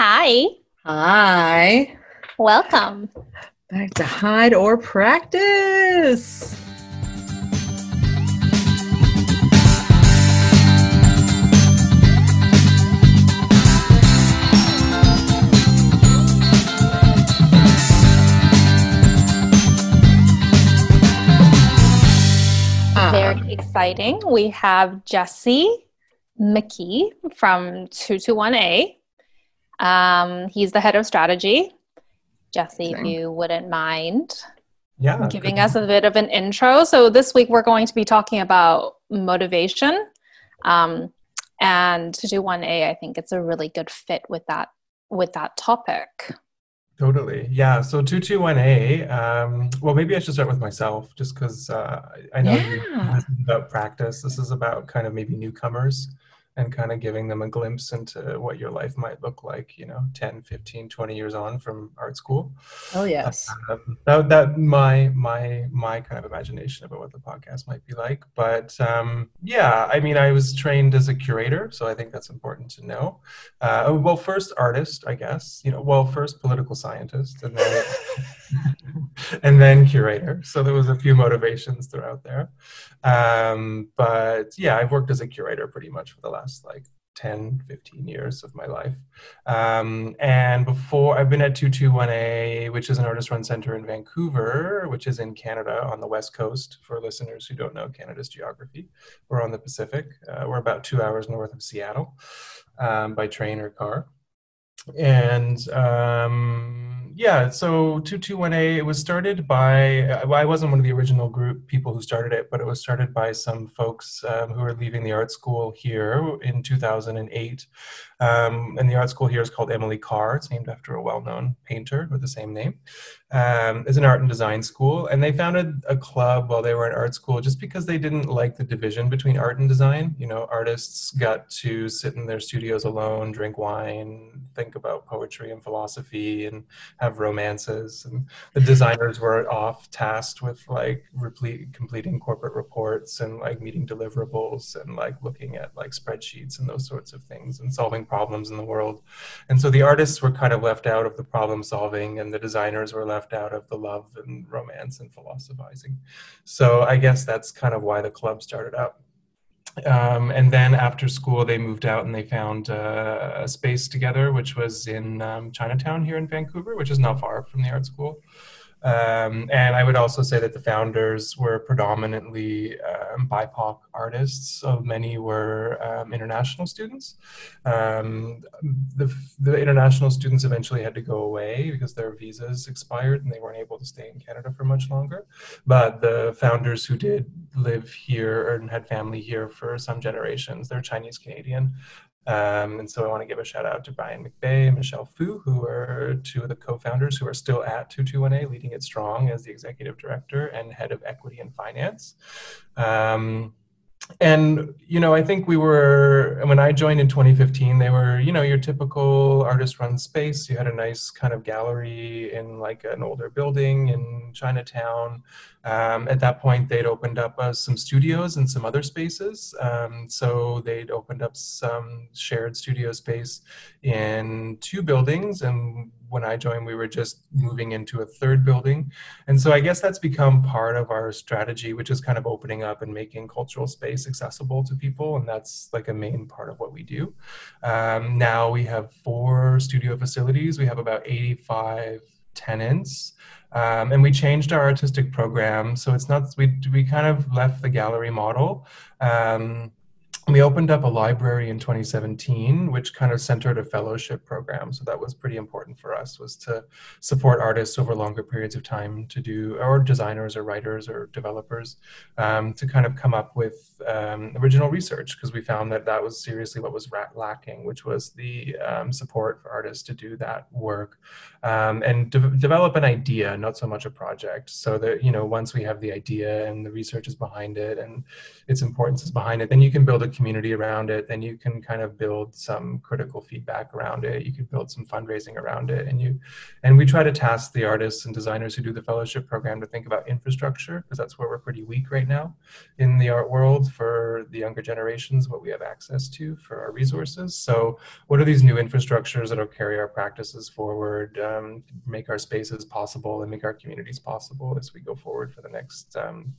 Hi. Hi. Welcome. Back to hide or practice. Very ah. exciting. We have Jesse McKee from 221A. Um, he's the head of strategy. Jesse, if you wouldn't mind Yeah. giving good. us a bit of an intro. So, this week we're going to be talking about motivation. Um, and 221A, I think it's a really good fit with that with that topic. Totally. Yeah. So 221A, um, well, maybe I should start with myself just because uh, I know you, Yeah. this is about practice. This is about kind of maybe newcomers and kind of giving them a glimpse into what your life might look like, you know, 10, 15, 20 years on from art school. Oh yes. Um, that, that my my my kind of imagination about what the podcast might be like but um, yeah i mean i was trained as a curator so i think that's important to know uh, oh, well first artist i guess you know well first political scientist and then and then curator so there was a few motivations throughout there um, but yeah i've worked as a curator pretty much for the last like 10 15 years of my life um, and before I've been at 221A, which is an artist run center in Vancouver, which is in Canada on the west coast. For listeners who don't know Canada's geography, we're on the Pacific. Uh, we're about two hours north of Seattle um, by train or car. And um, yeah, so 221A, it was started by, well, I wasn't one of the original group people who started it, but it was started by some folks um, who were leaving the art school here in 2008. Um, and the art school here is called Emily Carr. It's named after a well-known painter with the same name. Um, it's an art and design school, and they founded a club while they were in art school just because they didn't like the division between art and design. You know, artists got to sit in their studios alone, drink wine, think about poetry and philosophy, and have romances. And the designers were off tasked with like replete, completing corporate reports and like meeting deliverables and like looking at like spreadsheets and those sorts of things and solving problems in the world. And so the artists were kind of left out of the problem solving, and the designers were left out of the love and romance and philosophizing. So I guess that's kind of why the club started up. Um, and then after school, they moved out and they found uh, a space together, which was in um, Chinatown here in Vancouver, which is not far from the art school. Um, and I would also say that the founders were predominantly um, BIPOC artists. So many were um, international students. Um, the, the international students eventually had to go away because their visas expired and they weren't able to stay in Canada for much longer. But the founders who did live here and had family here for some generations, they're Chinese Canadian. Um, and so I want to give a shout out to Brian McBay and Michelle Fu, who are two of the co-founders who are still at 221A, leading it strong as the executive director and head of equity and finance. Um, and you know i think we were when i joined in 2015 they were you know your typical artist run space you had a nice kind of gallery in like an older building in chinatown um, at that point they'd opened up uh, some studios and some other spaces um, so they'd opened up some shared studio space in two buildings and when i joined we were just moving into a third building and so I guess that's become part of our strategy, which is kind of opening up and making cultural space accessible to people. And that's like a main part of what we do. Um, now we have four studio facilities. We have about 85 tenants. Um, and we changed our artistic program. So it's not, we, we kind of left the gallery model. Um, we opened up a library in 2017 which kind of centered a fellowship program. So that was pretty important for us was to support artists over longer periods of time to do or designers or writers or developers um, to kind of come up with um, original research because we found that that was seriously what was lacking which was the um, support for artists to do that work um, and de- develop an idea not so much a project. So that you know once we have the idea and the research is behind it and its importance is behind it then you can build a community around it, then you can kind of build some critical feedback around it. You can build some fundraising around it, and you, and we try to task the artists and designers who do the fellowship program to think about infrastructure because that's where we're pretty weak right now in the art world for the younger generations, what we have access to for our resources. So, what are these new infrastructures that will carry our practices forward, um, make our spaces possible, and make our communities possible as we go forward for the next um,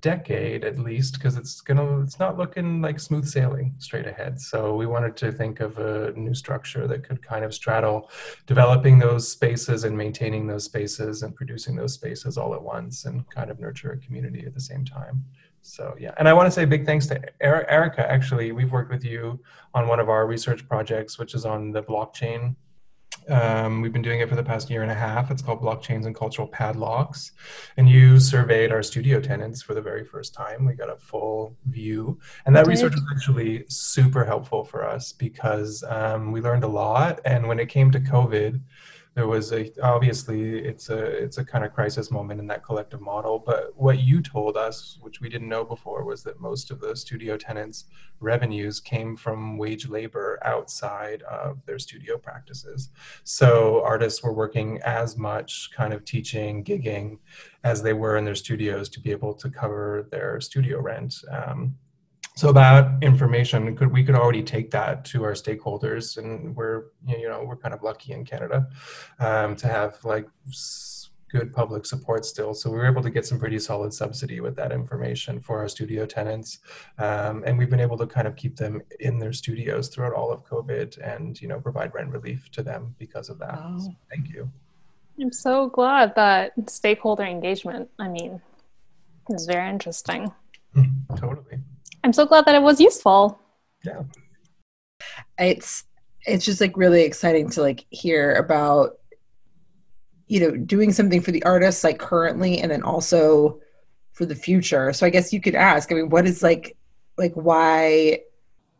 decade at least because it's gonna it's not looking like smooth sailing straight ahead. So we wanted to think of a new structure that could kind of straddle developing those spaces and maintaining those spaces and producing those spaces all at once and kind of nurture a community at the same time. So yeah. And i want to say big thanks to erica actually. We've worked with you on one of our research projects which is on the blockchain um, we've been doing it for the past year and a half. It's called Blockchains and Cultural Padlocks. And you surveyed our studio tenants for the very first time. We got a full view. And that research was actually super helpful for us because um, we learned a lot. And when it came to COVID, there was a obviously it's a it's a kind of crisis moment in that collective model but what you told us which we didn't know before was that most of the studio tenants revenues came from wage labor outside of their studio practices. So artists were working as much kind of teaching gigging as they were in their studios to be able to cover their studio rent um, so that information could we could already take that to our stakeholders and we're you know we're kind of lucky in canada um, to have like good public support still. So we were able to get some pretty solid subsidy with that information for our studio tenants um, and we've been able to kind of keep them in their studios throughout all of covid and you know provide rent relief to them because of that. Wow. so thank you. I'm so glad that stakeholder engagement i mean is very interesting. Totally I'm so glad that it was useful. Yeah. It's it's just like really exciting to like hear about you know doing something for the artists like currently and then also for the future. So I guess you could ask, I mean, what is like like why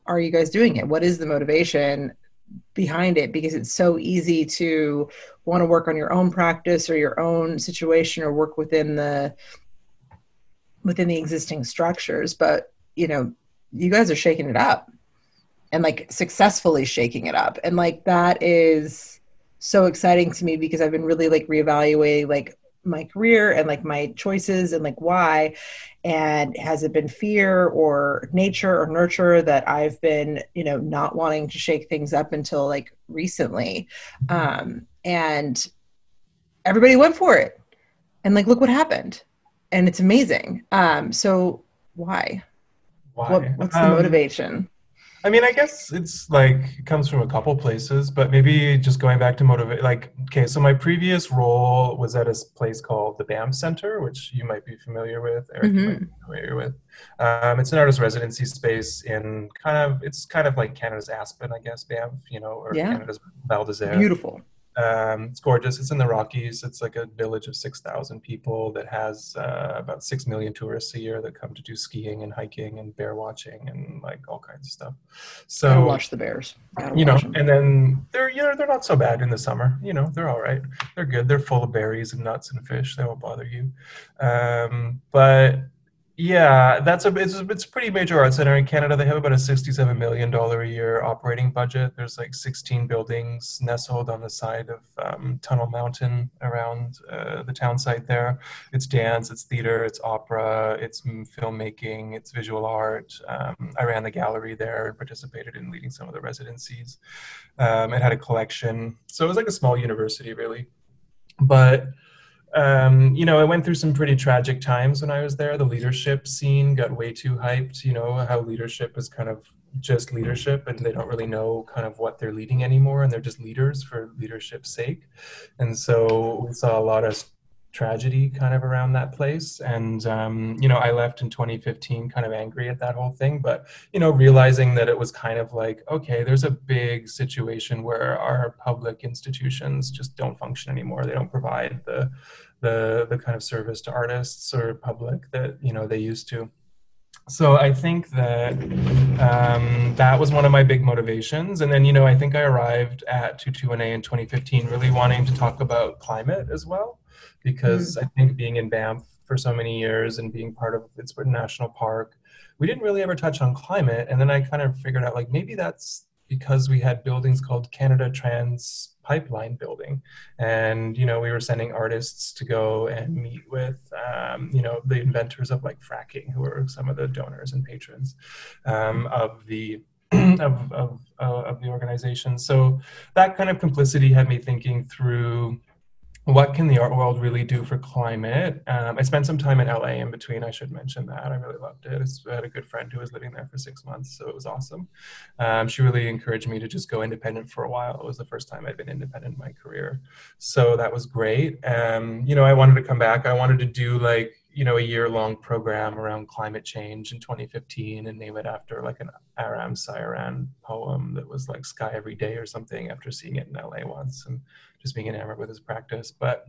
are you guys doing it? What is the motivation behind it because it's so easy to want to work on your own practice or your own situation or work within the within the existing structures but you know, you guys are shaking it up and like successfully shaking it up. And like that is so exciting to me because I've been really like reevaluating like my career and like my choices and like why. And has it been fear or nature or nurture that i've been you know not wanting to shake things up until like recently? Um and everybody went for it. And like look what happened. And it's amazing. Um so why why? What, what's the um, motivation? I mean, I guess it's like it comes from a couple places, but maybe just going back to motivate. Like, okay, so my previous role was at a place called the Banff Center, which you might be familiar with, Eric, mm-hmm. might be familiar with. Um, it's an artist residency space in kind of it's kind of like Canada's Aspen, I guess, Banff, you know, or yeah. Canada's Val d'Isere. Beautiful. Um, it's gorgeous. It's in the Rockies. It's like a village of 6,000 people that has uh, about 6 million tourists a year that come to do skiing and hiking and bear watching and like all kinds of stuff. So Gotta watch the bears. Gotta you know, them. and then they're, you know, they're not so bad in the summer. You know, they're all right. They're good. They're full of berries and nuts and fish. They won't bother you. Um, but yeah, that's a it's, it's a pretty major art center in Canada. They have about a sixty-seven million dollar a year operating budget. There's like sixteen buildings nestled on the side of um, Tunnel Mountain around uh, the town site there. It's dance, it's theater, it's opera, it's filmmaking, it's visual art. Um, I ran the gallery there and participated in leading some of the residencies. Um, it had a collection, so it was like a small university really, but um, you know, I went through some pretty tragic times when I was there. The leadership scene got way too hyped. You know, how leadership is kind of just leadership and they don't really know kind of what they're leading anymore and they're just leaders for leadership's sake. And so we saw a lot of tragedy kind of around that place. And, um, you know, I left in 2015 kind of angry at that whole thing, but, you know, realizing that it was kind of like, okay, there's a big situation where our public institutions just don't function anymore. They don't provide the, the, the kind of service to artists or public that, you know, they used to. So I think that um, that was one of my big motivations. And then, you know, I think I arrived at 221A in 2015 really wanting to talk about climate as well because mm. I think being in Banff for so many years and being part of Fitzburton National Park we didn't really ever touch on climate. And then I kind of figured out like maybe that's because we had buildings called Canada Trans Pipeline Building, and you know we were sending artists to go and meet with um, you know the inventors of like fracking, who are some of the donors and patrons um, of the of of, uh, of the organization. So that kind of complicity had me thinking through what can the art world really do for climate? Um, I spent some time in LA in between. I should mention that. I really loved it. I had a good friend who was living there for six months, so it was awesome. Um, she really encouraged me to just go independent for a while. It was the first time I'd been independent in my career, so that was great. Um, you know, I wanted to come back. I wanted to do like you know a year long program around climate change in 2015 and name it after like an Aram Saroyan poem that was like sky every day or something after seeing it in LA once and just being enamored with his practice. But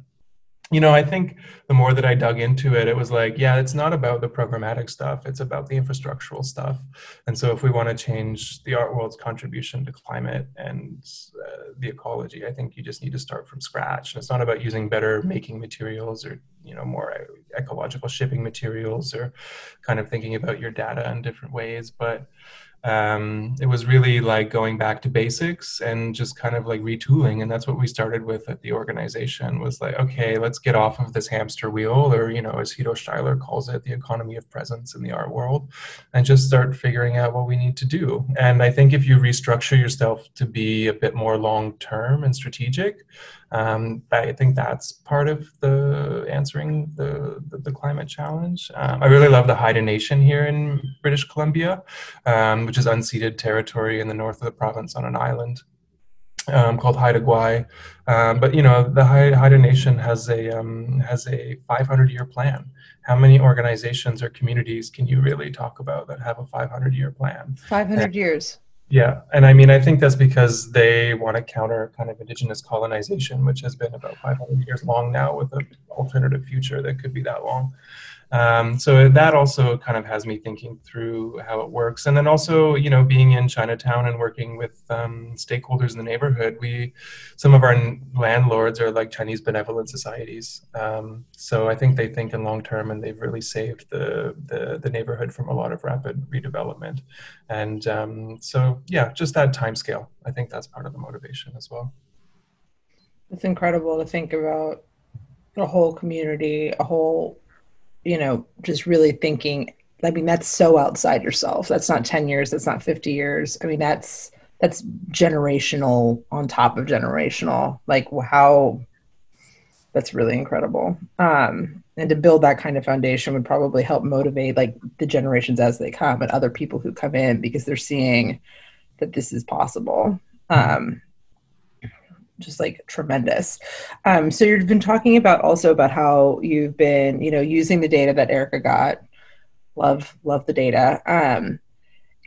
you know, I think the more that I dug into it, it was like, yeah, it's not about the programmatic stuff. It's about the infrastructural stuff. And so, if we want to change the art world's contribution to climate and uh, the ecology, I think you just need to start from scratch. And it's not about using better making materials or, you know, more ecological shipping materials or kind of thinking about your data in different ways, but um, it was really like going back to basics and just kind of like retooling and that's what we started with at the organization was like okay let's get off of this hamster wheel or you know as Hito Steyerl calls it the economy of presence in the art world and just start figuring out what we need to do. And i think if you restructure yourself to be a bit more long term and strategic um, I think that's part of the answering the, the, the climate challenge. Um, I really love the Haida Nation here in British Columbia, um, which is unceded territory in the north of the province on an island. Um, called Haida Gwaii, um, but you know the Haida Nation has a um, has a 500 year plan. How many organizations or communities can you really talk about that have a 500 year plan? 500 and, years. Yeah, and I mean, I think that's because they want to counter kind of indigenous colonization, which has been about 500 years long now, with an alternative future that could be that long. Um, so that also kind of has me thinking through how it works. And then also, you know, being in Chinatown and working with um, stakeholders in the neighborhood, we, some of our landlords are like Chinese benevolent societies. Um, so I think they think in long term and they've really saved the, the, the neighborhood from a lot of rapid redevelopment. And um, so, yeah, just that time scale. I think that's part of the motivation as well. It's incredible to think about a whole community, a whole you know, just really thinking, I mean, that's so outside yourself. That's not 10 years, that's not 50 years. I mean, that's that's generational on top of generational. Like how that's really incredible. Um, and to build that kind of foundation would probably help motivate like the generations as they come and other people who come in because they're seeing that this is possible. Um, just like tremendous. Um, so you've been talking about also about how you've been, you know, using the data that Erica got. Love, love the data. Um,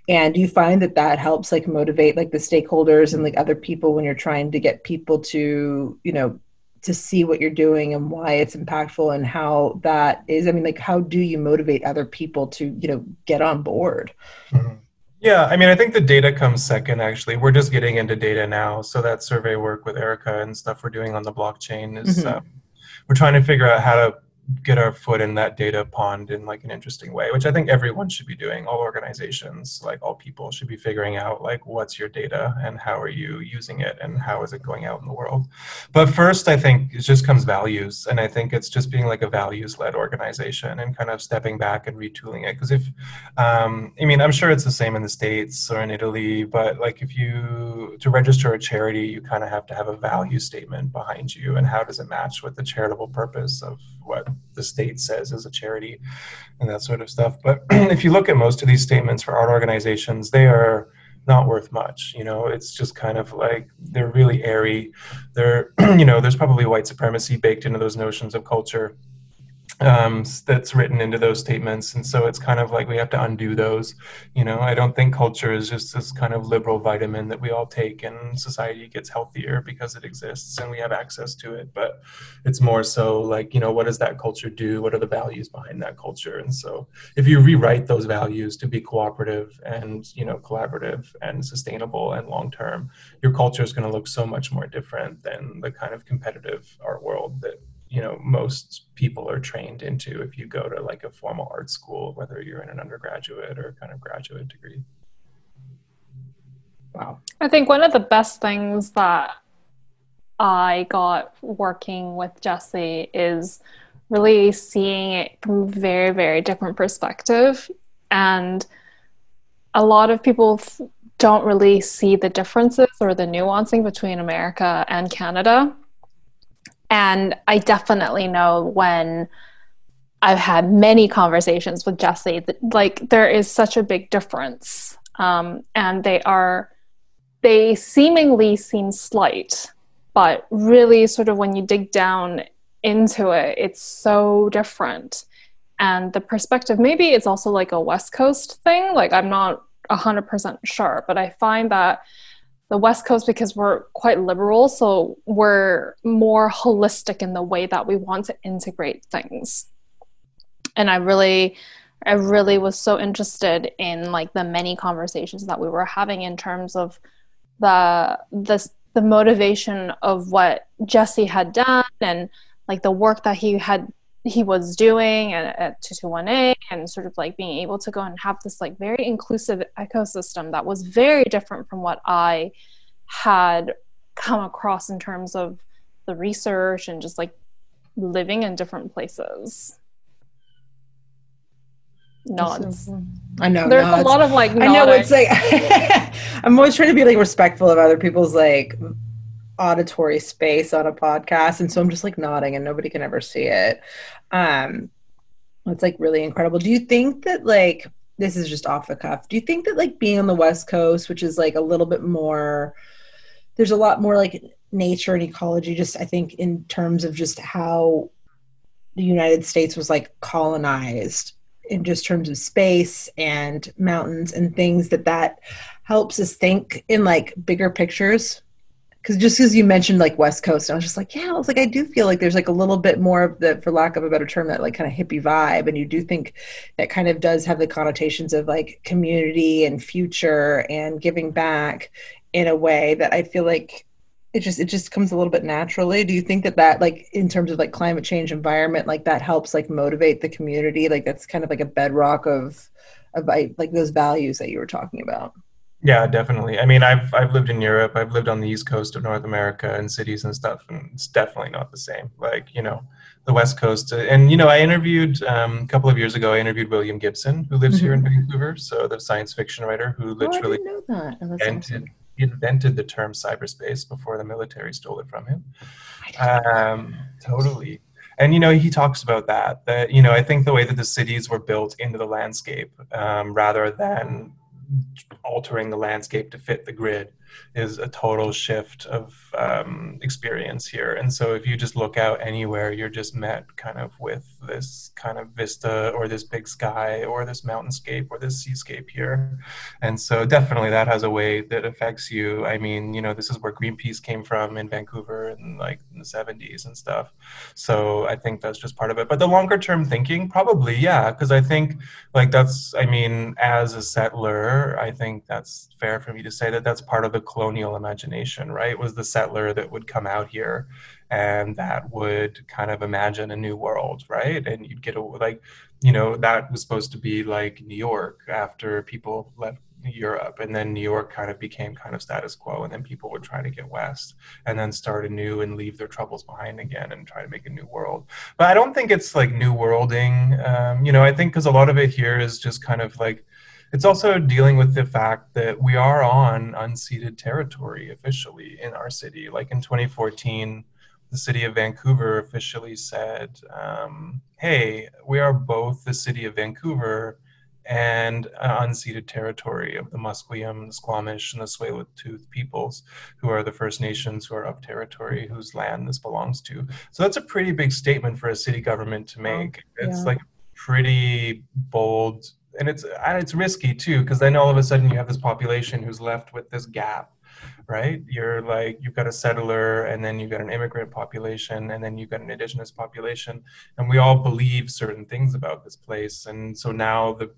and you find that that helps like motivate like the stakeholders and like other people when you're trying to get people to, you know, to see what you're doing and why it's impactful and how that is. I mean, like, how do you motivate other people to, you know, get on board? Mm-hmm. Yeah, I mean, I think the data comes second, actually. We're just getting into data now. So that survey work with Erica and stuff we're doing on the blockchain is, mm-hmm. um, we're trying to figure out how to get our foot in that data pond in like an interesting way which i think everyone should be doing. All organizations like all people should be figuring out like what's your data and how are you using it and how is it going out in the world. But first i think it just comes values and i think it's just being like a values led organization and kind of stepping back and retooling it. Because if um, i mean i'm sure it's the same in the states or in italy but like if you to register a charity you kind of have to have a value statement behind you and how does it match with the charitable purpose of what the state says as a charity and that sort of stuff. But if you look at most of these statements for art organizations, they are not worth much. You know, it's just kind of like they're really airy. They're, you know, there's probably white supremacy baked into those notions of culture um, that's written into those statements. And so it's kind of like we have to undo those. You know, I don't think culture is just this kind of liberal vitamin that we all take and society gets healthier because it exists and we have access to it. But it's more so like, you know, what does that culture do? What are the values behind that culture? And so if you rewrite those values to be cooperative and, you know, collaborative and sustainable and long term, your culture is going to look so much more different than the kind of competitive art world that you know most people are trained into if you go to like a formal art school whether you're in an undergraduate or kind of graduate degree Wow. I think one of the best things that I got working with Jesse is really seeing it from a very, very different perspective. And a lot of people f- don't really see the differences or the nuancing between America and Canada. And I definitely know when I've had many conversations with Jesse that like there is such a big difference. Um, and they are they seemingly seem slight, but really, sort of when you dig down into it, it's so different. And the perspective, maybe it's also like a West Coast thing. Like, I'm not 100% sure, but I find that the West Coast, because we're quite liberal, so we're more holistic in the way that we want to integrate things. And I really, I really was so interested in like the many conversations that we were having in terms of the the the motivation of what Jesse had done and like the work that he had he was doing at, at 221A and sort of like being able to go and have this like very inclusive ecosystem that was very different from what I had come across in terms of the research and just like living in different places nods. I know. There's nods. a lot of like. I know nodding. it's like I'm always trying to be like respectful of other people's like auditory space on a podcast, and so I'm just like nodding, and nobody can ever see it. Um, it's like really incredible. Do you think that like this is just off the cuff? Do you think that like being on the West Coast, which is like a little bit more, there's a lot more like nature and ecology. Just I think in terms of just how the United States was like colonized in just terms of space and mountains and things that that helps us think in like bigger pictures because just as you mentioned like west coast i was just like yeah i was like i do feel like there's like a little bit more of the for lack of a better term that like kind of hippie vibe and you do think that kind of does have the connotations of like community and future and giving back in a way that i feel like it just it just comes a little bit naturally. Do you think that that like in terms of like climate change environment like that helps like motivate the community? Like that's kind of like a bedrock of of like like those values that you were talking about Yeah, definitely. I mean, I've I've lived in Europe. I've lived on the east coast of North America and cities and stuff, and it's definitely not the same. Like you know, the west coast. And you know, I interviewed um, a couple of years ago. I interviewed William Gibson, who lives here in Vancouver. So the science fiction writer who oh, I literally know that oh, invented awesome. invented the term cyberspace before the military stole it from him. Um, totally. And you know, he talks about that. That you know, I think the way that the cities were built into the landscape, um, rather than altering the landscape to fit the grid, is a total shift of um, experience here. And so, if you just look out anywhere, you're just met kind of with this kind of vista, or this big sky, or this mountainscape, or this seascape here. And so, definitely, that has a way that affects you. I mean, you know, this is where Greenpeace came from in Vancouver in like in the 70s and stuff. So I think that's just part of it. But the longer term thinking, probably, yeah, because I think like that's, I mean, as a settler, I think that's fair for me to say that that's part of the colonial imagination, right? Was the settler that would come out here and that would kind of imagine a new world, right? And you'd get a, like, you know, that was supposed to be like New York after people left Europe, and then New York kind of became kind of status quo, and then people would try to get west and then start anew and leave their troubles behind again and try to make a new world. But I don't think it's like new worlding. Um, you know, I think because a lot of it here is just kind of like it's also dealing with the fact that we are on unceded territory officially in our city. Like in 2014, the city of Vancouver officially said, um, "Hey, we are both the city of Vancouver." and uh, unceded territory of the Musqueam, the Squamish, and the Tsleil-Waututh peoples, who are the First Nations who are of territory whose land this belongs to. So that's a pretty big statement for a city government to make. It's yeah. like pretty bold, and it's it's risky too, because then all of a sudden you have this population who's left with this gap. Right, you're like you've got a settler, and then you've got an immigrant population, and then you've got an indigenous population, and we all believe certain things about this place, and so now the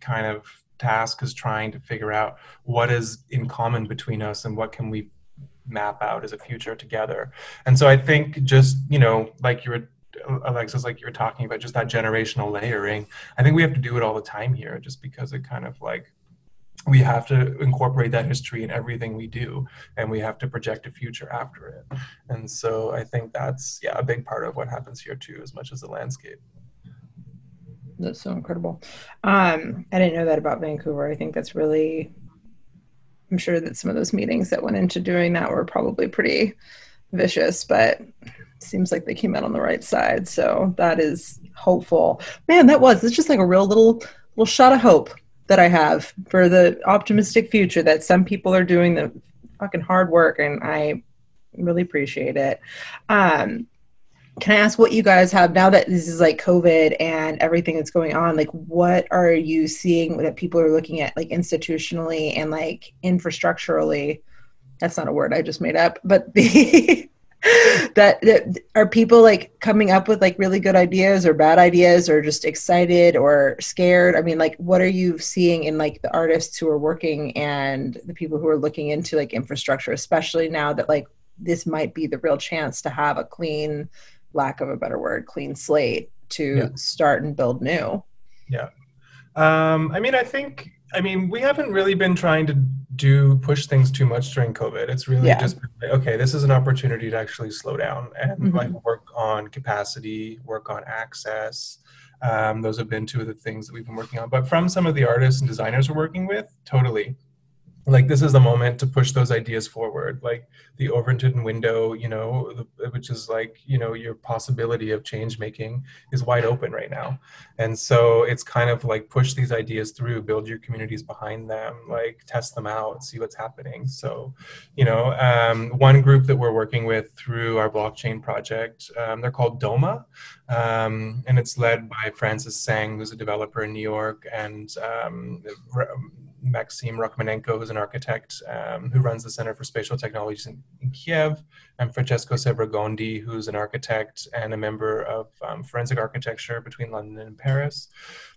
kind of task is trying to figure out what is in common between us and what can we map out as a future together. And so I think just, you know, like you were Alexis, like you were talking about, just that generational layering. I think we have to do it all the time here, just because it kind of like we have to incorporate that history in everything we do, and we have to project a future after it. And so I think that's yeah a big part of what happens here too, as much as the landscape. That's so incredible. Um, I didn't know that about Vancouver. I think that's really. I'm sure that some of those meetings that went into doing that were probably pretty vicious, but seems like they came out on the right side. So that is hopeful. Man, that was it's just like a real little little shot of hope that I have for the optimistic future that some people are doing the fucking hard work and I really appreciate it. Um can I ask what you guys have now that this is like COVID and everything that's going on? Like, what are you seeing that people are looking at, like institutionally and like infrastructurally? That's not a word I just made up, but the that, that are people like coming up with like really good ideas or bad ideas or just excited or scared? I mean like what are you seeing in like the artists who are working and the people who are looking into like infrastructure especially now that like this might be the real chance to have a clean lack of a better word clean slate to yeah. start and build new? Yeah. Um, i mean i think i mean we haven't really been trying to do push things too much during COVID. It's really yeah. just like, okay, this is an opportunity to actually slow down and mm-hmm. like work on capacity, work on access. Um, those have been two of the things that we've been working on. But from some of the artists and designers we're working with, totally like this is the moment to push those ideas forward like the overton window you know which is like you know your possibility of change making is wide open right now. And so it's kind of like push these ideas through build your communities behind them like test them out see what's happening. So you know um, one group that we're working with through our blockchain project um, they're called doma um, and it's led by francis tseng who's a developer in new york and um, Maksym Rokmanenko, who's an architect um, who runs the Center for Spatial Technologies in, in, Kiev, and Francesco Sebregondi, who's an architect and a member of um, forensic architecture between London and Paris.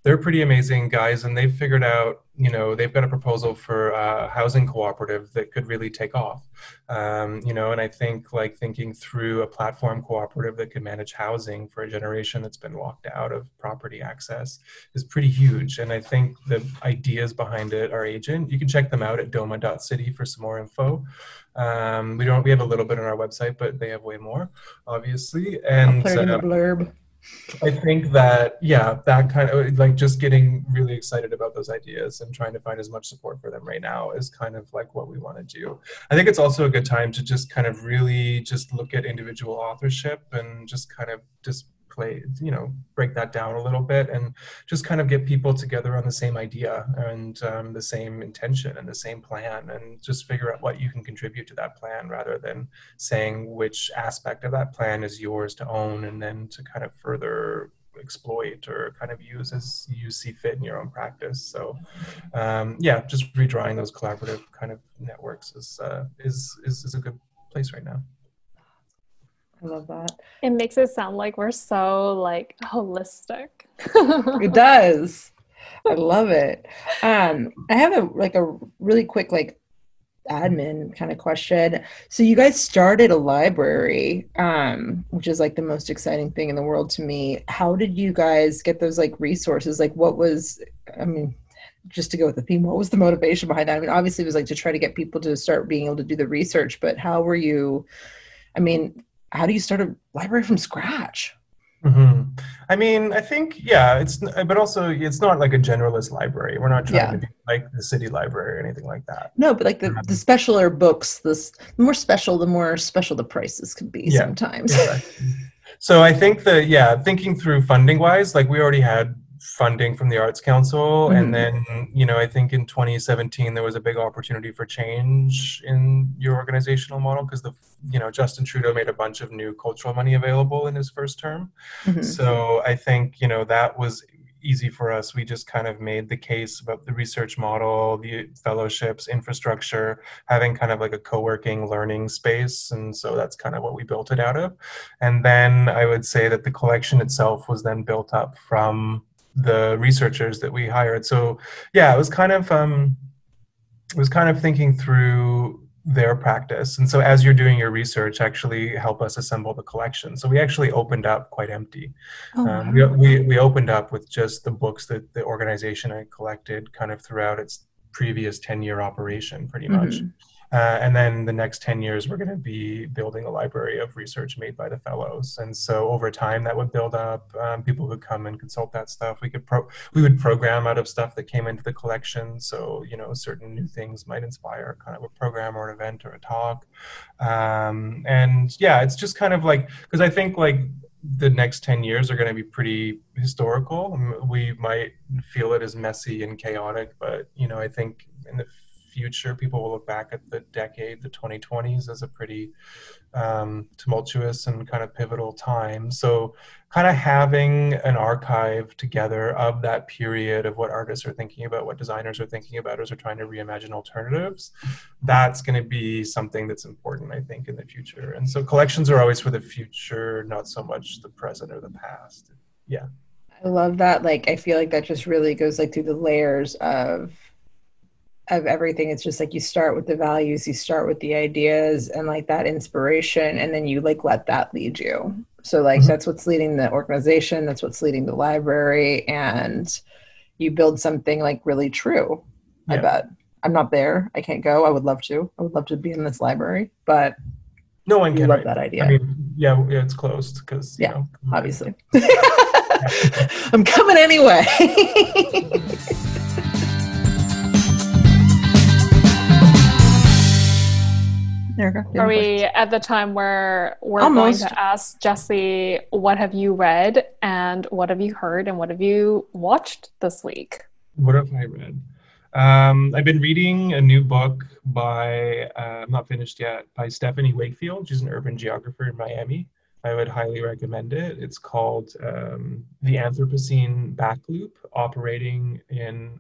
They're pretty amazing guys, and they've figured out, you know, they've got a proposal for a housing cooperative that could really take off. Um, you know, and I think like thinking through a platform cooperative that could manage housing for a generation that's been locked out of property access is pretty huge. And I think the ideas behind it are agent. You can check them out at doma.city for some more info. Um, we don't. We have a little bit on our website, but they have way more, obviously. And I'll put it in the uh, blurb. I think that yeah, that kind of like just getting really excited about those ideas and trying to find as much support for them right now is kind of like what we want to do. I think it's also a good time to just kind of really just look at individual authorship and just kind of just play you know break that down a little bit and just kind of get people together on the same idea and um, the same intention and the same plan and just figure out what you can contribute to that plan rather than saying which aspect of that plan is yours to own and then to kind of further exploit or kind of use as you see fit in your own practice. So, um, yeah, just redrawing those collaborative kind of networks is, uh, is is is a good place right now. I love that. It makes it sound like we're so like holistic. it does. I love it. Um, I have a like a really quick like admin kind of question. So you guys started a library, um, which is like the most exciting thing in the world to me. How did you guys get those like resources? Like what was I mean, just to go with the theme, what was the motivation behind that? I mean, obviously it was like to try to get people to start being able to do the research, but how were you I mean, how do you start a library from scratch? Mm-hmm. I mean, I think yeah, it's but also it's not like a generalist library. We're not trying yeah. to be like the city library or anything like that. No, but like the, the specialer books, this the more special, the more special the prices can be yeah, sometimes. Exactly. so I think that yeah, thinking through funding wise, like we already had funding from the Arts Council. Mm-hmm. And then, you know, I think in 2017 there was a big opportunity for change in your organizational model because the, you know, Justin Trudeau made a bunch of new cultural money available in his first term. Mm-hmm. So I think, you know, that was easy for us. We just kind of made the case about the research model, the fellowships, infrastructure, having kind of like a co-working learning space. And so that's kind of what we built it out of. And then I would say that the collection itself was then built up from the researchers that we hired. So yeah, it was kind of um, it was kind of thinking through their practice. And so as you're doing your research, actually help us assemble the collection. So we actually opened up quite empty. Oh, um, wow. we, we, we opened up with just the books that the organization had collected kind of throughout its previous 10 year operation pretty much. Mm-hmm. Uh, and then the next 10 years, we're going to be building a library of research made by the fellows. And so over time, that would build up. Um, people would come and consult that stuff. We could pro- we would program out of stuff that came into the collection. So you know, certain new things might inspire kind of a program or an event or a talk. Um, and yeah, it's just kind of like because I think like the next 10 years are going to be pretty historical. We might feel it as messy and chaotic, but you know, I think in the future, people will look back at the decade, the 2020s, as a pretty um, tumultuous and kind of pivotal time. So, kind of having an archive together of that period of what artists are thinking about, what designers are thinking about as they're trying to reimagine alternatives, that's going to be something that's important, I think, in the future. And so, collections are always for the future, not so much the present or the past. Yeah. I love that. Like, I feel like that just really goes like through the layers of of everything. It's just like you start with the values you start with the ideas and like that inspiration and then you like let that lead you. So like mm-hmm. that's what's leading the organization that's what's leading the library and you build something like really true yeah. i bet. I'm not there. I can't go. I would love to. I would love to be in this library but no one can love right? that idea. I mean yeah, yeah it's closed because yeah know, obviously. I'm coming anyway Erica, Are we at the time where we're Almost. going to ask Jesse, what have you read and what have you heard and what have you watched this week? What have I read? Um, I've been reading a new book by, uh, I'm not finished yet, by Stephanie Wakefield. She's an urban geographer in Miami. I would highly recommend it. It's called um, The Anthropocene Backloop Operating in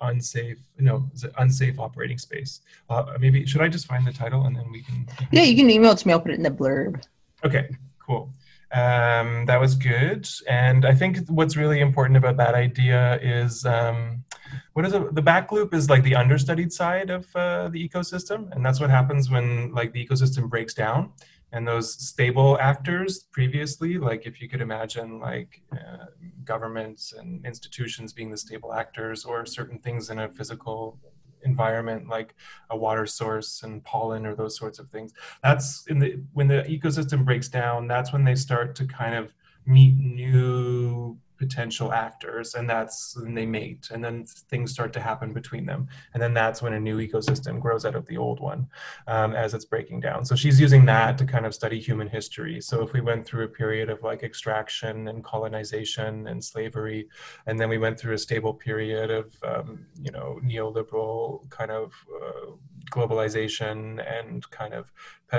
unsafe no unsafe operating space. Uh, maybe should i just find the title and then we can yeah you can email it to me. I'll put it in the blurb. Okay cool. Um, that was good. And i think what's really important about that idea is um, what is it? The back loop is like the understudied side of uh, the ecosystem. And that's what happens when like the ecosystem breaks down and those stable actors previously like if you could imagine like uh, governments and institutions being the stable actors or certain things in a physical environment like a water source and pollen or those sorts of things that's in the when the ecosystem breaks down that's when they start to kind of meet new potential actors and that's when they mate and then things start to happen between them. And then that's when a new ecosystem grows out of the old one um, as it's breaking down. So she's using that to kind of study human history. So if we went through a period of like extraction and colonization and slavery and then we went through a stable period of um, you know neoliberal kind of uh, globalization and kind of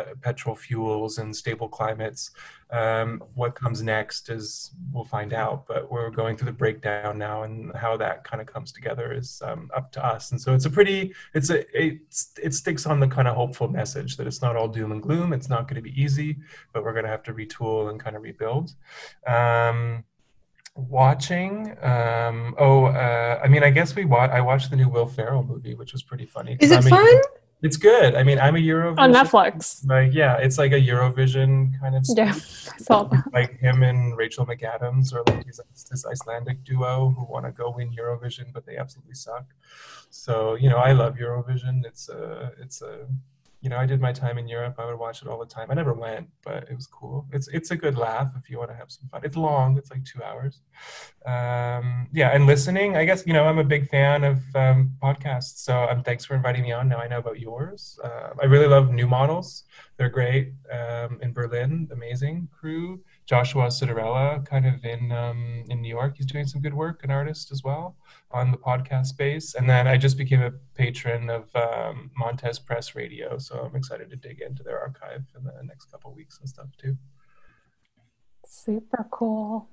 pe- petrol fuels and stable climates. Um, what comes next is we'll find out, but we're going through the breakdown now, and how that kind of comes together is um, up to us. And so it's a pretty, it's a, it, it sticks on the kind of hopeful message that it's not all doom and gloom. It's not going to be easy, but we're going to have to retool and kind of rebuild. Um, watching um oh uh i mean i guess we watch i watched the new will ferrell movie which was pretty funny is it fun it's good. I mean i'm a eurovision on netflix. like yeah it's like a eurovision kind of yeah I saw that. like him and rachel mcadams or like this icelandic duo who want to go win eurovision but they absolutely suck. So you know i love eurovision. It's a it's a you know, I did my time in Europe. I would watch it all the time. I never went, but it was cool. It's it's a good laugh if you want to have some fun. It's long. It's like two hours. Um, yeah, and listening. I guess you know I'm a big fan of um, podcasts. So um, thanks for inviting me on. Now I know about yours. Uh, I really love New Models. They're great um, in Berlin. Amazing crew. Joshua Citarella, kind of in um, in New York. He's doing some good work, an artist as well on the podcast space. And then I just became a patron of um, Montez Press Radio, so I'm excited to dig into their archive in the next couple weeks and stuff too. Super cool.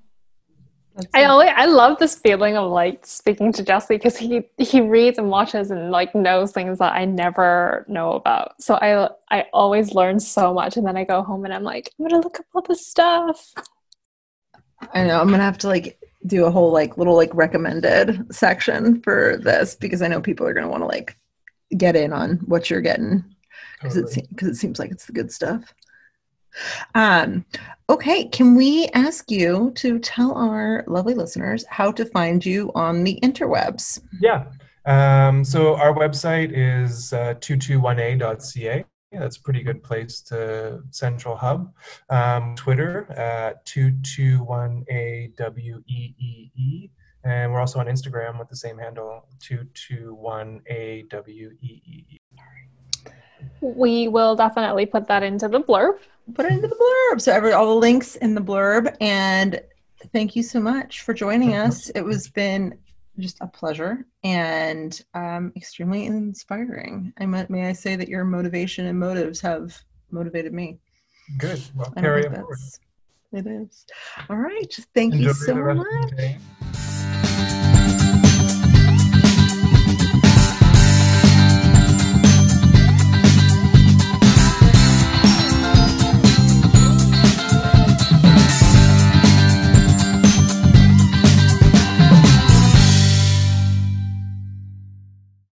I always, I love this feeling of like speaking to Jesse because he he reads and watches and like knows things that I never know about. So I I always learn so much, and then I go home and I'm like I'm gonna look up all this stuff. I know I'm gonna have to like do a whole like little like recommended section for this because I know people are gonna want to like get in on what you're getting. because it, se- it seems like it's the good stuff. Um, okay, can we ask you to tell our lovely listeners how to find you on the interwebs? Yeah. Um, so our website is uh, 221a.ca. Yeah, that's a pretty good place to central hub. Um, Twitter at 221AWEEE. And we're also on Instagram with the same handle, 221AWEEE. We will definitely put that into the blurb. Put it into the blurb. So every all the links in the blurb. And thank you so much for joining us. It was been just a pleasure and um, extremely inspiring. I might, may I say that your motivation and motives have motivated me. Good. Well, carry it. It is. All right. Thank Enjoy you so much.